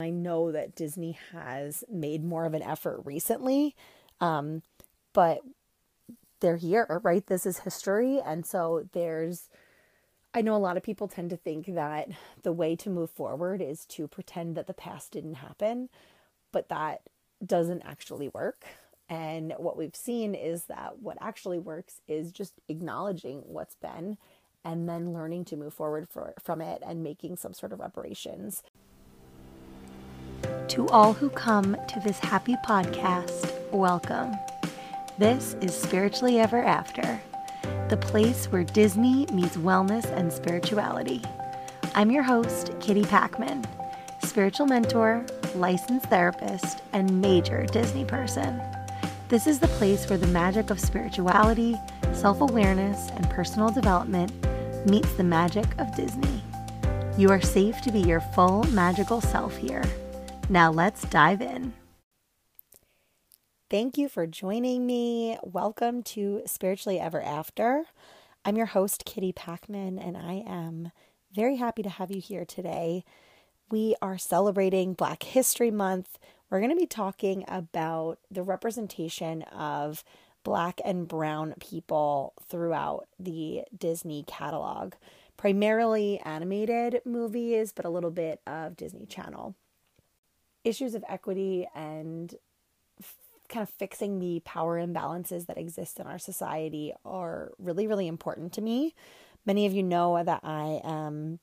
I know that Disney has made more of an effort recently, um, but they're here, right? This is history. And so there's, I know a lot of people tend to think that the way to move forward is to pretend that the past didn't happen, but that doesn't actually work. And what we've seen is that what actually works is just acknowledging what's been and then learning to move forward for, from it and making some sort of reparations. To all who come to this happy podcast, welcome. This is Spiritually Ever After, the place where Disney meets wellness and spirituality. I'm your host, Kitty Packman, spiritual mentor, licensed therapist, and major Disney person. This is the place where the magic of spirituality, self awareness, and personal development meets the magic of Disney. You are safe to be your full magical self here. Now let's dive in. Thank you for joining me. Welcome to Spiritually Ever After. I'm your host, Kitty Packman, and I am very happy to have you here today. We are celebrating Black History Month. We're going to be talking about the representation of Black and Brown people throughout the Disney catalog, primarily animated movies, but a little bit of Disney Channel issues of equity and f- kind of fixing the power imbalances that exist in our society are really really important to me. Many of you know that i am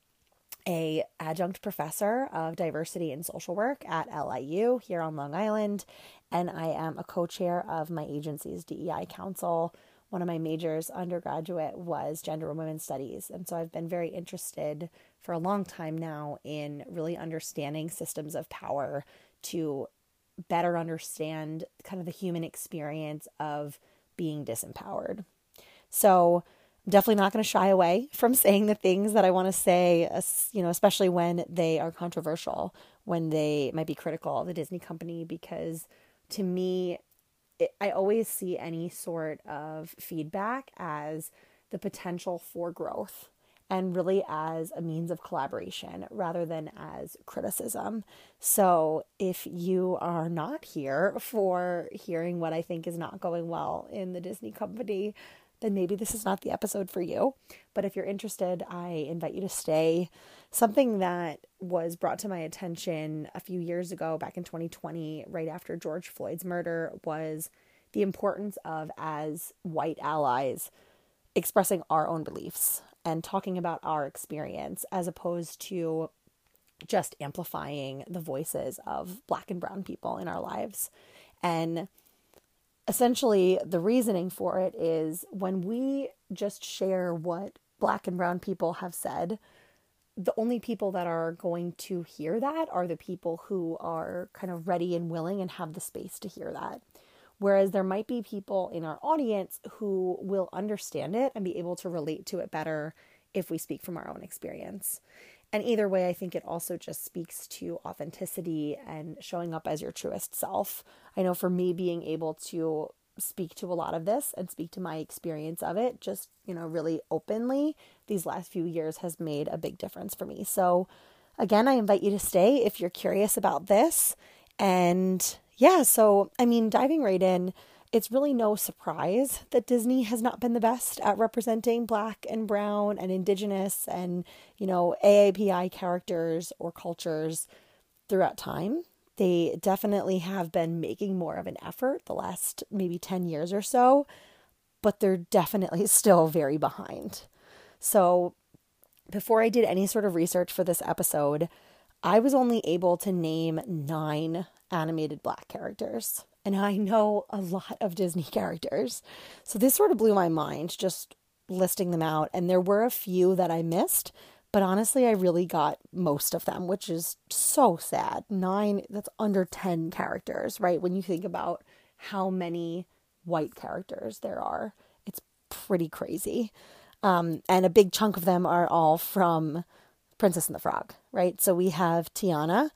a adjunct professor of diversity and social work at liu here on long island and i am a co-chair of my agency's dei council one of my majors undergraduate was gender and women's studies and so i've been very interested for a long time now in really understanding systems of power to better understand kind of the human experience of being disempowered. So, I'm definitely not going to shy away from saying the things that I want to say, you know, especially when they are controversial, when they might be critical of the Disney company, because to me, it, I always see any sort of feedback as the potential for growth and really as a means of collaboration rather than as criticism. So, if you are not here for hearing what I think is not going well in the Disney company, then maybe this is not the episode for you. But if you're interested, I invite you to stay. Something that was brought to my attention a few years ago, back in 2020, right after George Floyd's murder, was the importance of, as white allies, expressing our own beliefs and talking about our experience as opposed to just amplifying the voices of black and brown people in our lives. And essentially, the reasoning for it is when we just share what black and brown people have said, the only people that are going to hear that are the people who are kind of ready and willing and have the space to hear that. Whereas there might be people in our audience who will understand it and be able to relate to it better if we speak from our own experience. And either way, I think it also just speaks to authenticity and showing up as your truest self. I know for me, being able to speak to a lot of this and speak to my experience of it, just, you know, really openly these last few years has made a big difference for me. So, again, I invite you to stay if you're curious about this. And yeah, so I mean, diving right in, it's really no surprise that Disney has not been the best at representing black and brown and indigenous and, you know, AAPI characters or cultures throughout time. They definitely have been making more of an effort the last maybe 10 years or so, but they're definitely still very behind. So, before I did any sort of research for this episode, I was only able to name nine animated black characters. And I know a lot of Disney characters. So this sort of blew my mind just listing them out. And there were a few that I missed, but honestly, I really got most of them, which is so sad. Nine, that's under 10 characters, right? When you think about how many white characters there are, it's pretty crazy. Um, and a big chunk of them are all from Princess and the Frog, right? So we have Tiana,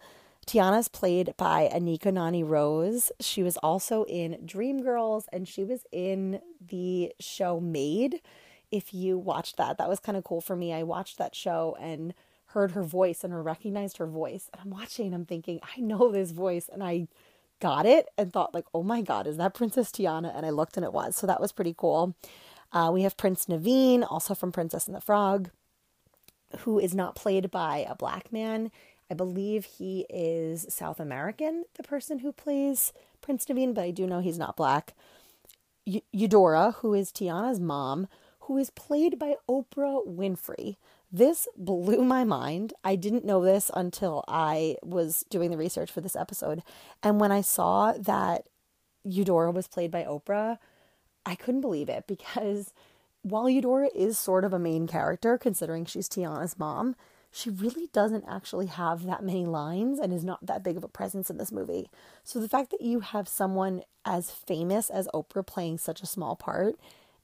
Tiana's played by Anika Noni Rose. She was also in Dreamgirls and she was in the show Maid. If you watched that, that was kind of cool for me. I watched that show and heard her voice and recognized her voice. And I'm watching and I'm thinking, I know this voice. And I got it and thought, like, oh my God, is that Princess Tiana? And I looked and it was. So that was pretty cool. Uh, we have Prince Naveen, also from Princess and the Frog, who is not played by a black man. I believe he is South American, the person who plays Prince Naveen, but I do know he's not black. Y- Eudora, who is Tiana's mom, who is played by Oprah Winfrey. This blew my mind. I didn't know this until I was doing the research for this episode. And when I saw that Eudora was played by Oprah, I couldn't believe it because while Eudora is sort of a main character, considering she's Tiana's mom, she really doesn't actually have that many lines and is not that big of a presence in this movie. So the fact that you have someone as famous as Oprah playing such a small part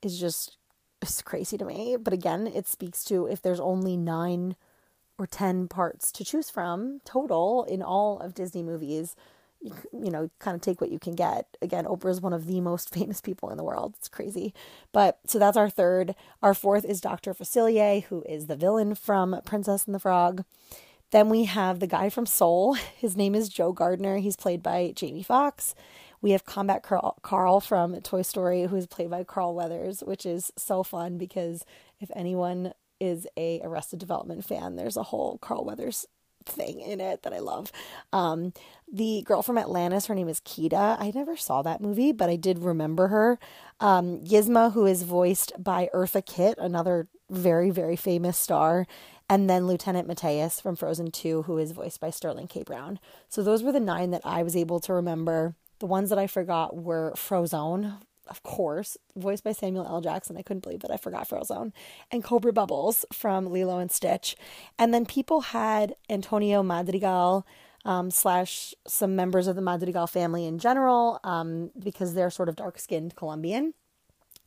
is just it's crazy to me. But again, it speaks to if there's only 9 or 10 parts to choose from total in all of Disney movies, you, know, kind of take what you can get. Again, Oprah is one of the most famous people in the world. It's crazy. But so that's our third. Our fourth is Dr. Facilier, who is the villain from Princess and the Frog. Then we have the guy from Soul. His name is Joe Gardner. He's played by Jamie Foxx. We have Combat Carl from Toy Story, who is played by Carl Weathers, which is so fun because if anyone is a Arrested Development fan, there's a whole Carl Weathers thing in it that I love. Um, the girl from Atlantis, her name is Kida. I never saw that movie, but I did remember her. Um, Yzma, who is voiced by Eartha Kitt, another very, very famous star. And then Lieutenant Matthias from Frozen 2, who is voiced by Sterling K. Brown. So those were the nine that I was able to remember. The ones that I forgot were Frozone, of course, voiced by Samuel L. Jackson. I couldn't believe that I forgot Frozone. And Cobra Bubbles from Lilo and Stitch. And then people had Antonio Madrigal um, slash some members of the Madrigal family in general um, because they're sort of dark skinned Colombian.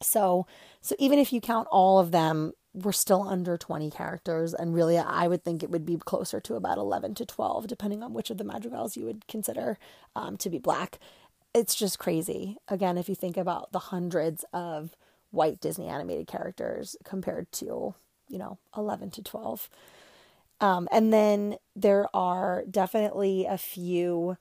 So, so even if you count all of them, we're still under 20 characters and really i would think it would be closer to about 11 to 12 depending on which of the madrigals you would consider um, to be black it's just crazy. Again, if you think about the hundreds of white Disney animated characters compared to, you know, 11 to 12. Um, and then there are definitely a few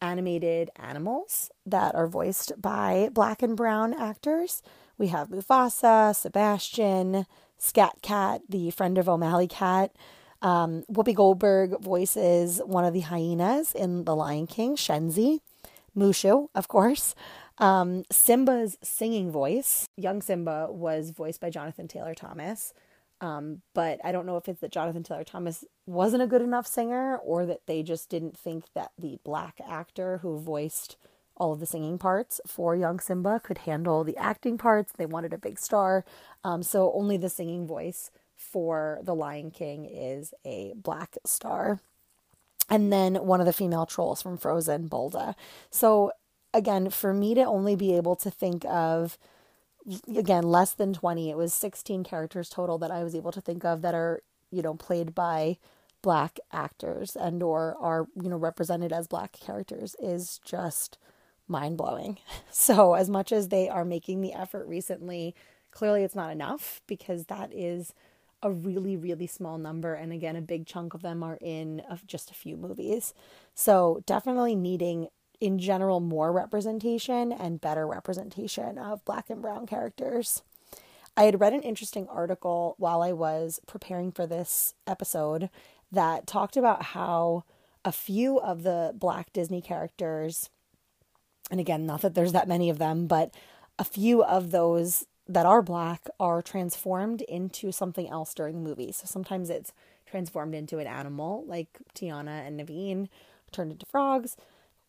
animated animals that are voiced by black and brown actors. We have Mufasa, Sebastian, Scat Cat, the friend of O'Malley Cat. Um, Whoopi Goldberg voices one of the hyenas in The Lion King, Shenzi. Mushu, of course. Um, Simba's singing voice, young Simba, was voiced by Jonathan Taylor Thomas. Um, but I don't know if it's that Jonathan Taylor Thomas wasn't a good enough singer or that they just didn't think that the black actor who voiced all of the singing parts for young Simba could handle the acting parts. They wanted a big star. Um, so only the singing voice for The Lion King is a black star and then one of the female trolls from Frozen, Bulda. So again, for me to only be able to think of again less than 20, it was 16 characters total that I was able to think of that are, you know, played by black actors and or are, you know, represented as black characters is just mind-blowing. So, as much as they are making the effort recently, clearly it's not enough because that is a really, really small number. And again, a big chunk of them are in of just a few movies. So definitely needing in general more representation and better representation of black and brown characters. I had read an interesting article while I was preparing for this episode that talked about how a few of the black Disney characters, and again, not that there's that many of them, but a few of those that are black are transformed into something else during the movie. So sometimes it's transformed into an animal, like Tiana and Naveen turned into frogs,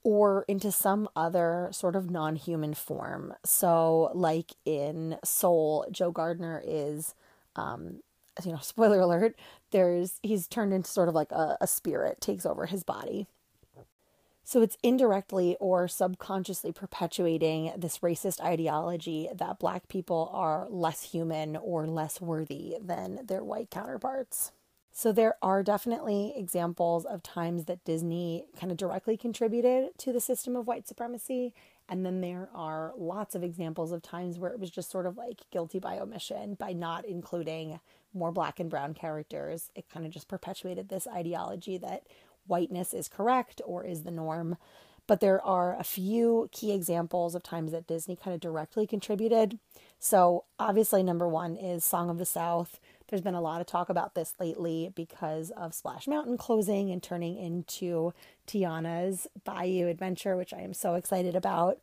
or into some other sort of non human form. So, like in Soul, Joe Gardner is, um, you know, spoiler alert, there's he's turned into sort of like a, a spirit, takes over his body. So it's indirectly or subconsciously perpetuating this racist ideology that Black people are less human or less worthy than their white counterparts. So there are definitely examples of times that Disney kind of directly contributed to the system of white supremacy. And then there are lots of examples of times where it was just sort of like guilty by omission by not including more black and brown characters, it kind of just perpetuated this ideology that whiteness is correct or is the norm. But there are a few key examples of times that Disney kind of directly contributed. So, obviously, number one is Song of the South. There's been a lot of talk about this lately because of Splash Mountain closing and turning into Tiana's Bayou Adventure, which I am so excited about.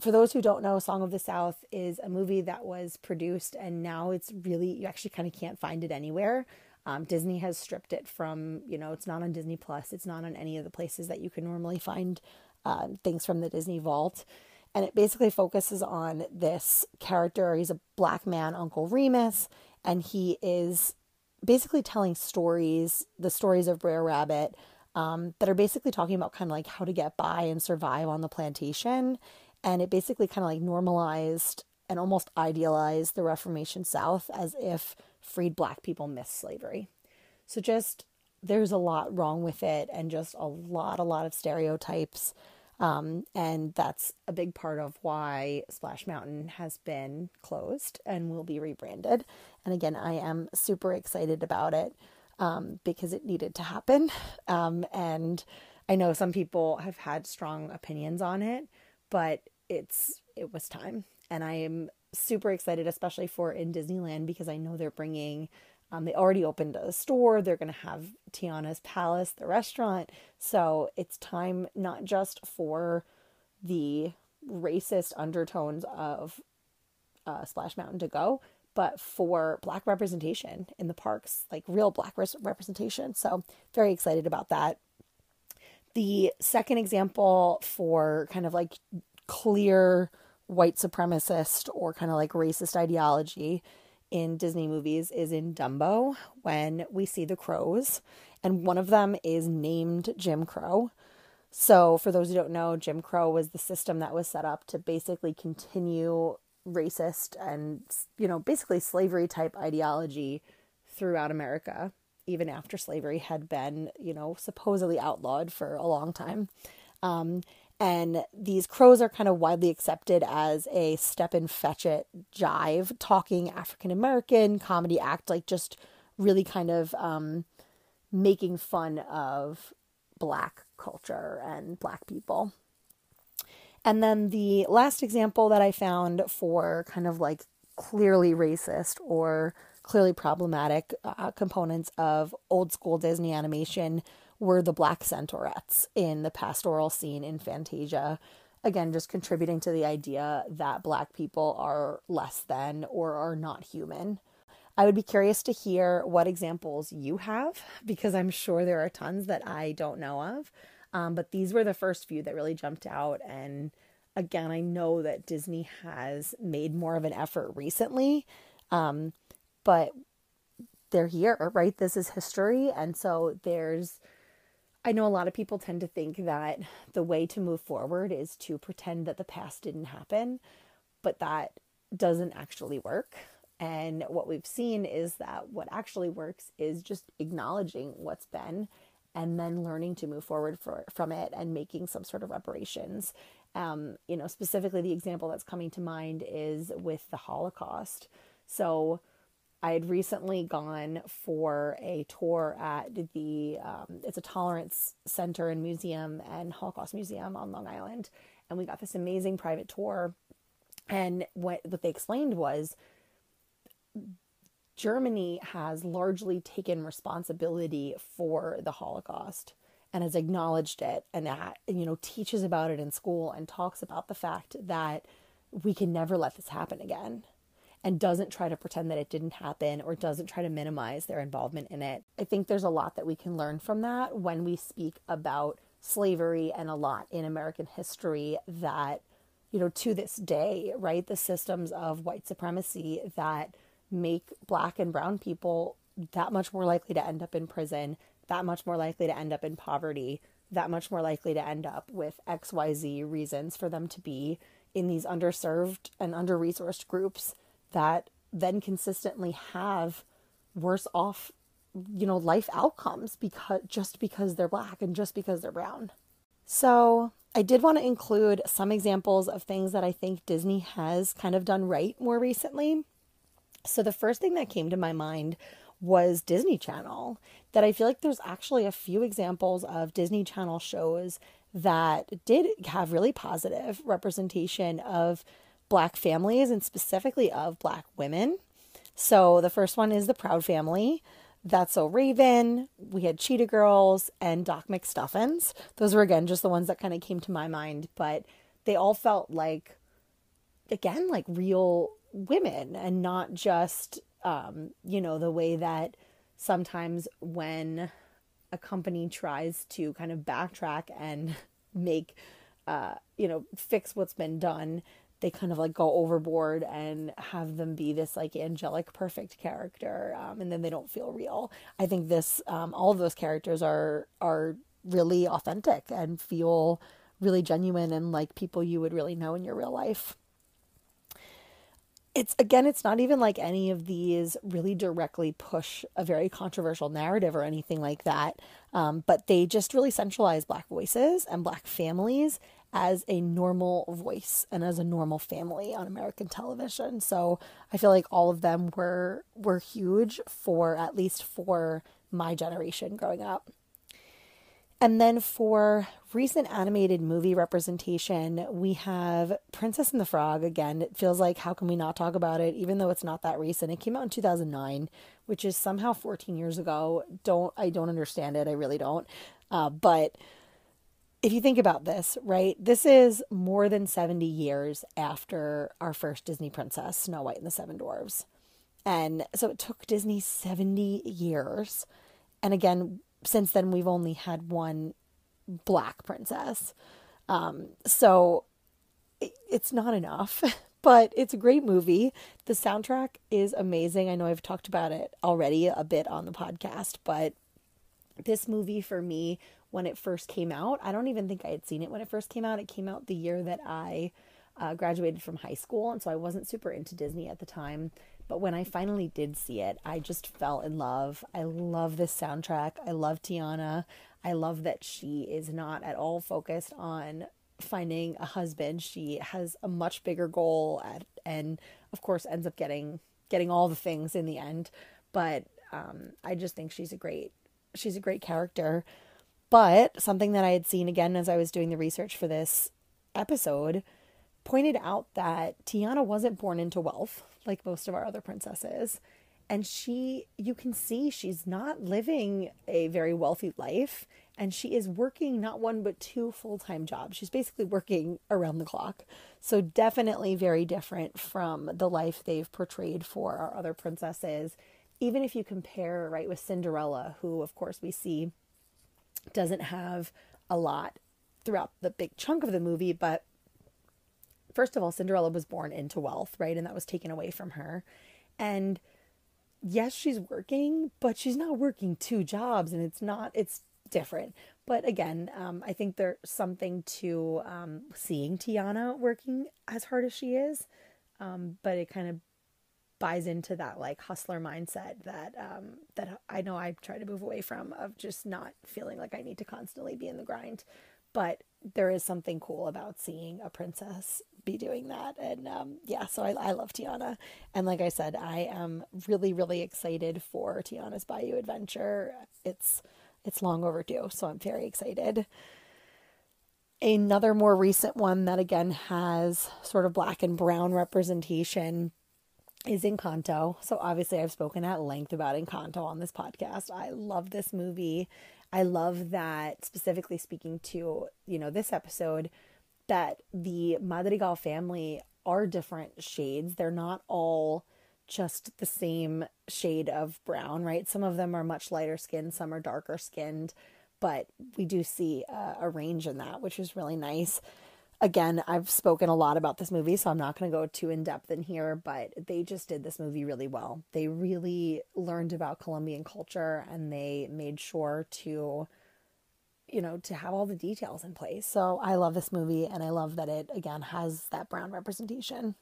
For those who don't know, Song of the South is a movie that was produced and now it's really, you actually kind of can't find it anywhere. Um, Disney has stripped it from, you know, it's not on Disney Plus, it's not on any of the places that you can normally find uh, things from the Disney Vault. And it basically focuses on this character. He's a black man, Uncle Remus, and he is basically telling stories, the stories of Brer Rabbit, um, that are basically talking about kind of like how to get by and survive on the plantation. And it basically kind of like normalized and almost idealized the Reformation South as if freed black people miss slavery. So just there's a lot wrong with it and just a lot, a lot of stereotypes. Um, and that's a big part of why Splash Mountain has been closed and will be rebranded. And again, I am super excited about it um, because it needed to happen. Um, and I know some people have had strong opinions on it, but it's it was time. And I am super excited, especially for in Disneyland, because I know they're bringing, um, they already opened a store. They're going to have Tiana's Palace, the restaurant. So it's time not just for the racist undertones of uh, Splash Mountain to go, but for black representation in the parks, like real black res- representation. So very excited about that. The second example for kind of like clear white supremacist or kind of like racist ideology in Disney movies is in Dumbo when we see the crows, and one of them is named Jim Crow. So, for those who don't know, Jim Crow was the system that was set up to basically continue racist and, you know, basically slavery type ideology throughout America, even after slavery had been, you know, supposedly outlawed for a long time. Um, and these crows are kind of widely accepted as a step and fetch it jive, talking African American comedy act, like just really kind of um, making fun of black culture and black people. And then the last example that I found for kind of like clearly racist or clearly problematic uh, components of old school Disney animation were the black centaurettes in the pastoral scene in Fantasia. Again, just contributing to the idea that black people are less than or are not human. I would be curious to hear what examples you have because I'm sure there are tons that I don't know of. Um, but these were the first few that really jumped out. And again, I know that Disney has made more of an effort recently, um, but they're here, right? This is history. And so there's I know a lot of people tend to think that the way to move forward is to pretend that the past didn't happen, but that doesn't actually work. And what we've seen is that what actually works is just acknowledging what's been and then learning to move forward for, from it and making some sort of reparations. Um, you know, specifically, the example that's coming to mind is with the Holocaust. So, I had recently gone for a tour at the um, it's a tolerance center and museum and Holocaust Museum on Long Island, and we got this amazing private tour. And what what they explained was Germany has largely taken responsibility for the Holocaust and has acknowledged it and that you know teaches about it in school and talks about the fact that we can never let this happen again and doesn't try to pretend that it didn't happen or doesn't try to minimize their involvement in it. I think there's a lot that we can learn from that when we speak about slavery and a lot in American history that, you know, to this day, right, the systems of white supremacy that make black and brown people that much more likely to end up in prison, that much more likely to end up in poverty, that much more likely to end up with XYZ reasons for them to be in these underserved and under resourced groups that then consistently have worse off you know life outcomes because just because they're black and just because they're brown so i did want to include some examples of things that i think disney has kind of done right more recently So the first thing that came to my mind was Disney Channel. That I feel like there's actually a few examples of Disney Channel shows that did have really positive representation of Black families and specifically of Black women. So the first one is The Proud Family. That's So Raven. We had Cheetah Girls and Doc McStuffins. Those were again just the ones that kind of came to my mind, but they all felt like, again, like real women and not just, um, you know, the way that sometimes when a company tries to kind of backtrack and make, uh, you know, fix what's been done, they kind of like go overboard and have them be this like angelic perfect character um, and then they don't feel real. I think this um, all of those characters are are really authentic and feel really genuine and like people you would really know in your real life. It's again it's not even like any of these really directly push a very controversial narrative or anything like that um, but they just really centralize black voices and black families as a normal voice and as a normal family on American television. So I feel like all of them were were huge for at least for my generation growing up. And then for recent animated movie representation, we have Princess and the Frog. Again, it feels like how can we not talk about it, even though it's not that recent. It came out in 2009, which is somehow 14 years ago. Don't I don't understand it. I really don't. Uh, but if you think about this, right, this is more than 70 years after our first Disney princess, Snow White and the Seven Dwarfs. And so it took Disney 70 years. And again, since then, we've only had one black princess. Um, so it, it's not enough, but it's a great movie. The soundtrack is amazing. I know I've talked about it already a bit on the podcast, but this movie for me when it first came out. I don't even think I had seen it when it first came out. It came out the year that I uh, graduated from high school, and so I wasn't super into Disney at the time. But when I finally did see it, I just fell in love. I love this soundtrack. I love Tiana. I love that she is not at all focused on finding a husband. She has a much bigger goal at, and of course ends up getting getting all the things in the end. But um, I just think she's a great she's a great character. But something that I had seen again as I was doing the research for this episode pointed out that Tiana wasn't born into wealth like most of our other princesses. And she, you can see she's not living a very wealthy life. And she is working not one, but two full time jobs. She's basically working around the clock. So, definitely very different from the life they've portrayed for our other princesses. Even if you compare, right, with Cinderella, who, of course, we see doesn't have a lot throughout the big chunk of the movie, but first of all, Cinderella was born into wealth, right? And that was taken away from her. And yes, she's working, but she's not working two jobs and it's not, it's different. But again, um, I think there's something to um, seeing Tiana working as hard as she is. Um, but it kind of buys into that like hustler mindset that um, that I know I try to move away from of just not feeling like I need to constantly be in the grind. But there is something cool about seeing a princess be doing that, and um, yeah, so I, I love Tiana, and like I said, I am really really excited for Tiana's Bayou Adventure. It's it's long overdue, so I'm very excited. Another more recent one that again has sort of black and brown representation is Encanto. So obviously I've spoken at length about Encanto on this podcast. I love this movie. I love that specifically speaking to, you know, this episode that the Madrigal family are different shades. They're not all just the same shade of brown, right? Some of them are much lighter skinned, some are darker skinned, but we do see a, a range in that, which is really nice again, I've spoken a lot about this movie, so I'm not going to go too in depth in here, but they just did this movie really well. They really learned about Colombian culture and they made sure to, you know, to have all the details in place. So I love this movie and I love that it, again, has that brown representation.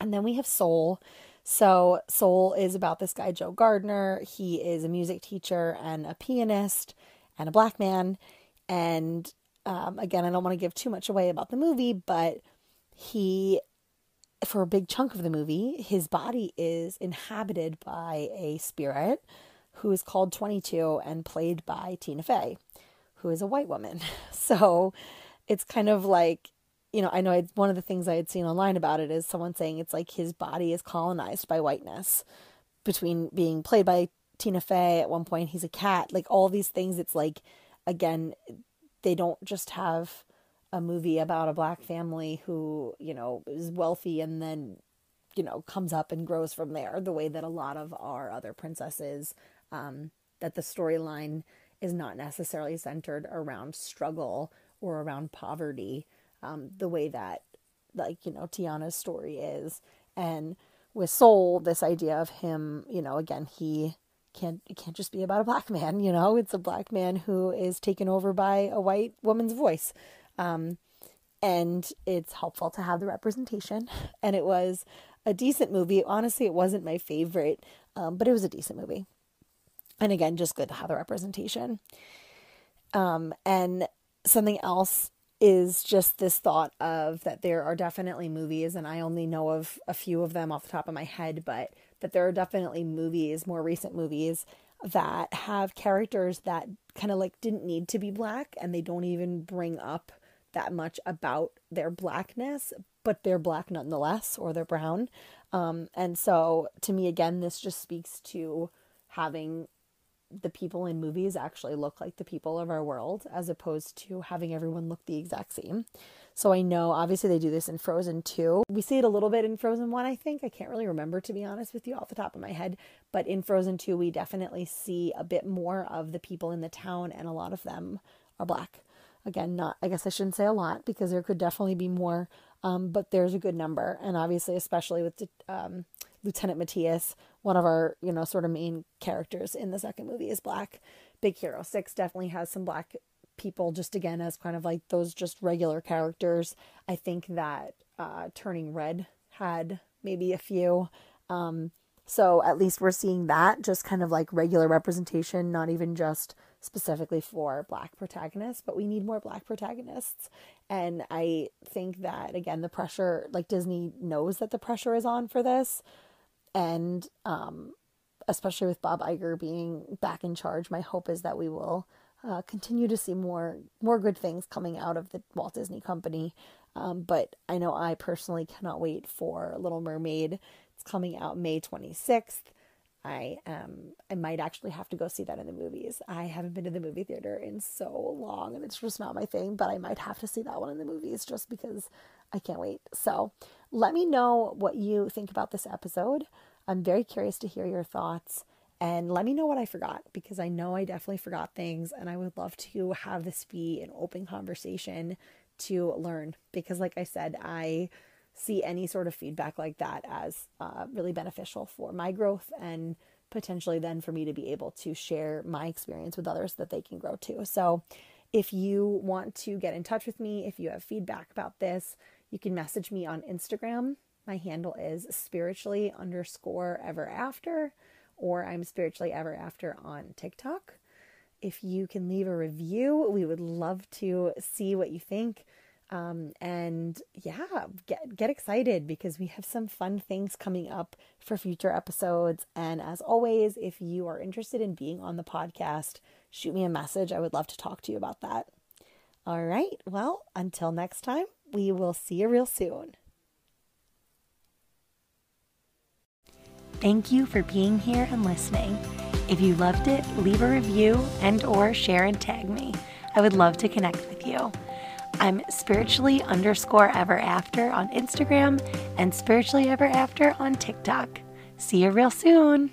And then we have Soul. So Soul is about this guy, Joe Gardner. He is a music teacher and a pianist and a black man. And um, again, I don't want to give too much away about the movie, but he for a big chunk of the movie, his body is inhabited by a spirit who is called 22 and played by Tina Fey, who is a white woman. So it's kind of like, you know, I know I, one of the things I had seen online about it is someone saying it's like his body is colonized by whiteness between being played by Tina Fey at one point, he's a cat, like all these things. It's like, again, they don't just have a movie about a black family who, you know, is wealthy and then, you know, comes up and grows from there, the way that a lot of our other princesses, um, that the storyline is not necessarily centered around struggle or around poverty, um, the way that, like, you know, Tiana's story is. And with Soul, this idea of him, you know, again, he can't it can't just be about a black man you know? It's a black man who is taken over by a white woman's voice. Um, and it's helpful to have the representation. And it was a decent movie. Honestly it wasn't my favorite um, but it was a decent movie. And again just good to have the representation. Um, and something else is just this thought of that there are definitely movies and i only know of a few of them off the top of my head but that there are definitely movies, more recent movies, that have characters that kind of like didn't need to be black and they don't even bring up that much about their blackness, but they're black nonetheless or they're brown. Um, and so to me, again, this just speaks to having the people in movies actually look like the people of our world as opposed to having everyone look the exact same. So I know obviously they do this in Frozen 2. We see it a little bit in Frozen 1, I think. I can't really remember to be honest with you off the top of my head, but in Frozen 2 we definitely see a bit more of the people in the town and a lot of them are black. Again, not I guess I shouldn't say a lot because there could definitely be more, um, but there's a good number and obviously especially with um, Lieutenant Matthias, one of our, you know, sort of main characters in the second movie is black. Big Hero 6 definitely has some black people just again as kind of like those just regular characters. I think that uh, Turning Red had maybe a few. Um, so at least we're seeing that just kind of like regular representation, not even just specifically for black protagonists, but we need more black protagonists. And I think that again, the pressure, like Disney knows that the pressure is on for this. And um, especially with Bob Iger being back in charge, my hope is that we will uh, continue to see more more good things coming out of the Walt Disney Company. Um, but I know I personally cannot wait for Little Mermaid. It's coming out May 26th. I um I might actually have to go see that in the movies. I haven't been to the movie theater in so long and it's just not my thing, but I might have to see that one in the movies just because I can't wait. So, let me know what you think about this episode. I'm very curious to hear your thoughts and let me know what I forgot because I know I definitely forgot things and I would love to have this be an open conversation to learn because, like I said, I see any sort of feedback like that as uh, really beneficial for my growth and potentially then for me to be able to share my experience with others that they can grow too. So, if you want to get in touch with me, if you have feedback about this, you can message me on Instagram. My handle is spiritually underscore ever after or I'm Spiritually Ever After on TikTok. If you can leave a review, we would love to see what you think. Um, and yeah, get get excited because we have some fun things coming up for future episodes. And as always, if you are interested in being on the podcast, shoot me a message. I would love to talk to you about that. All right. Well, until next time, we will see you real soon. Thank you for being here and listening. If you loved it, leave a review and or share and tag me. I would love to connect with you. I'm spiritually underscore ever after on Instagram and spiritually ever after on TikTok. See you real soon.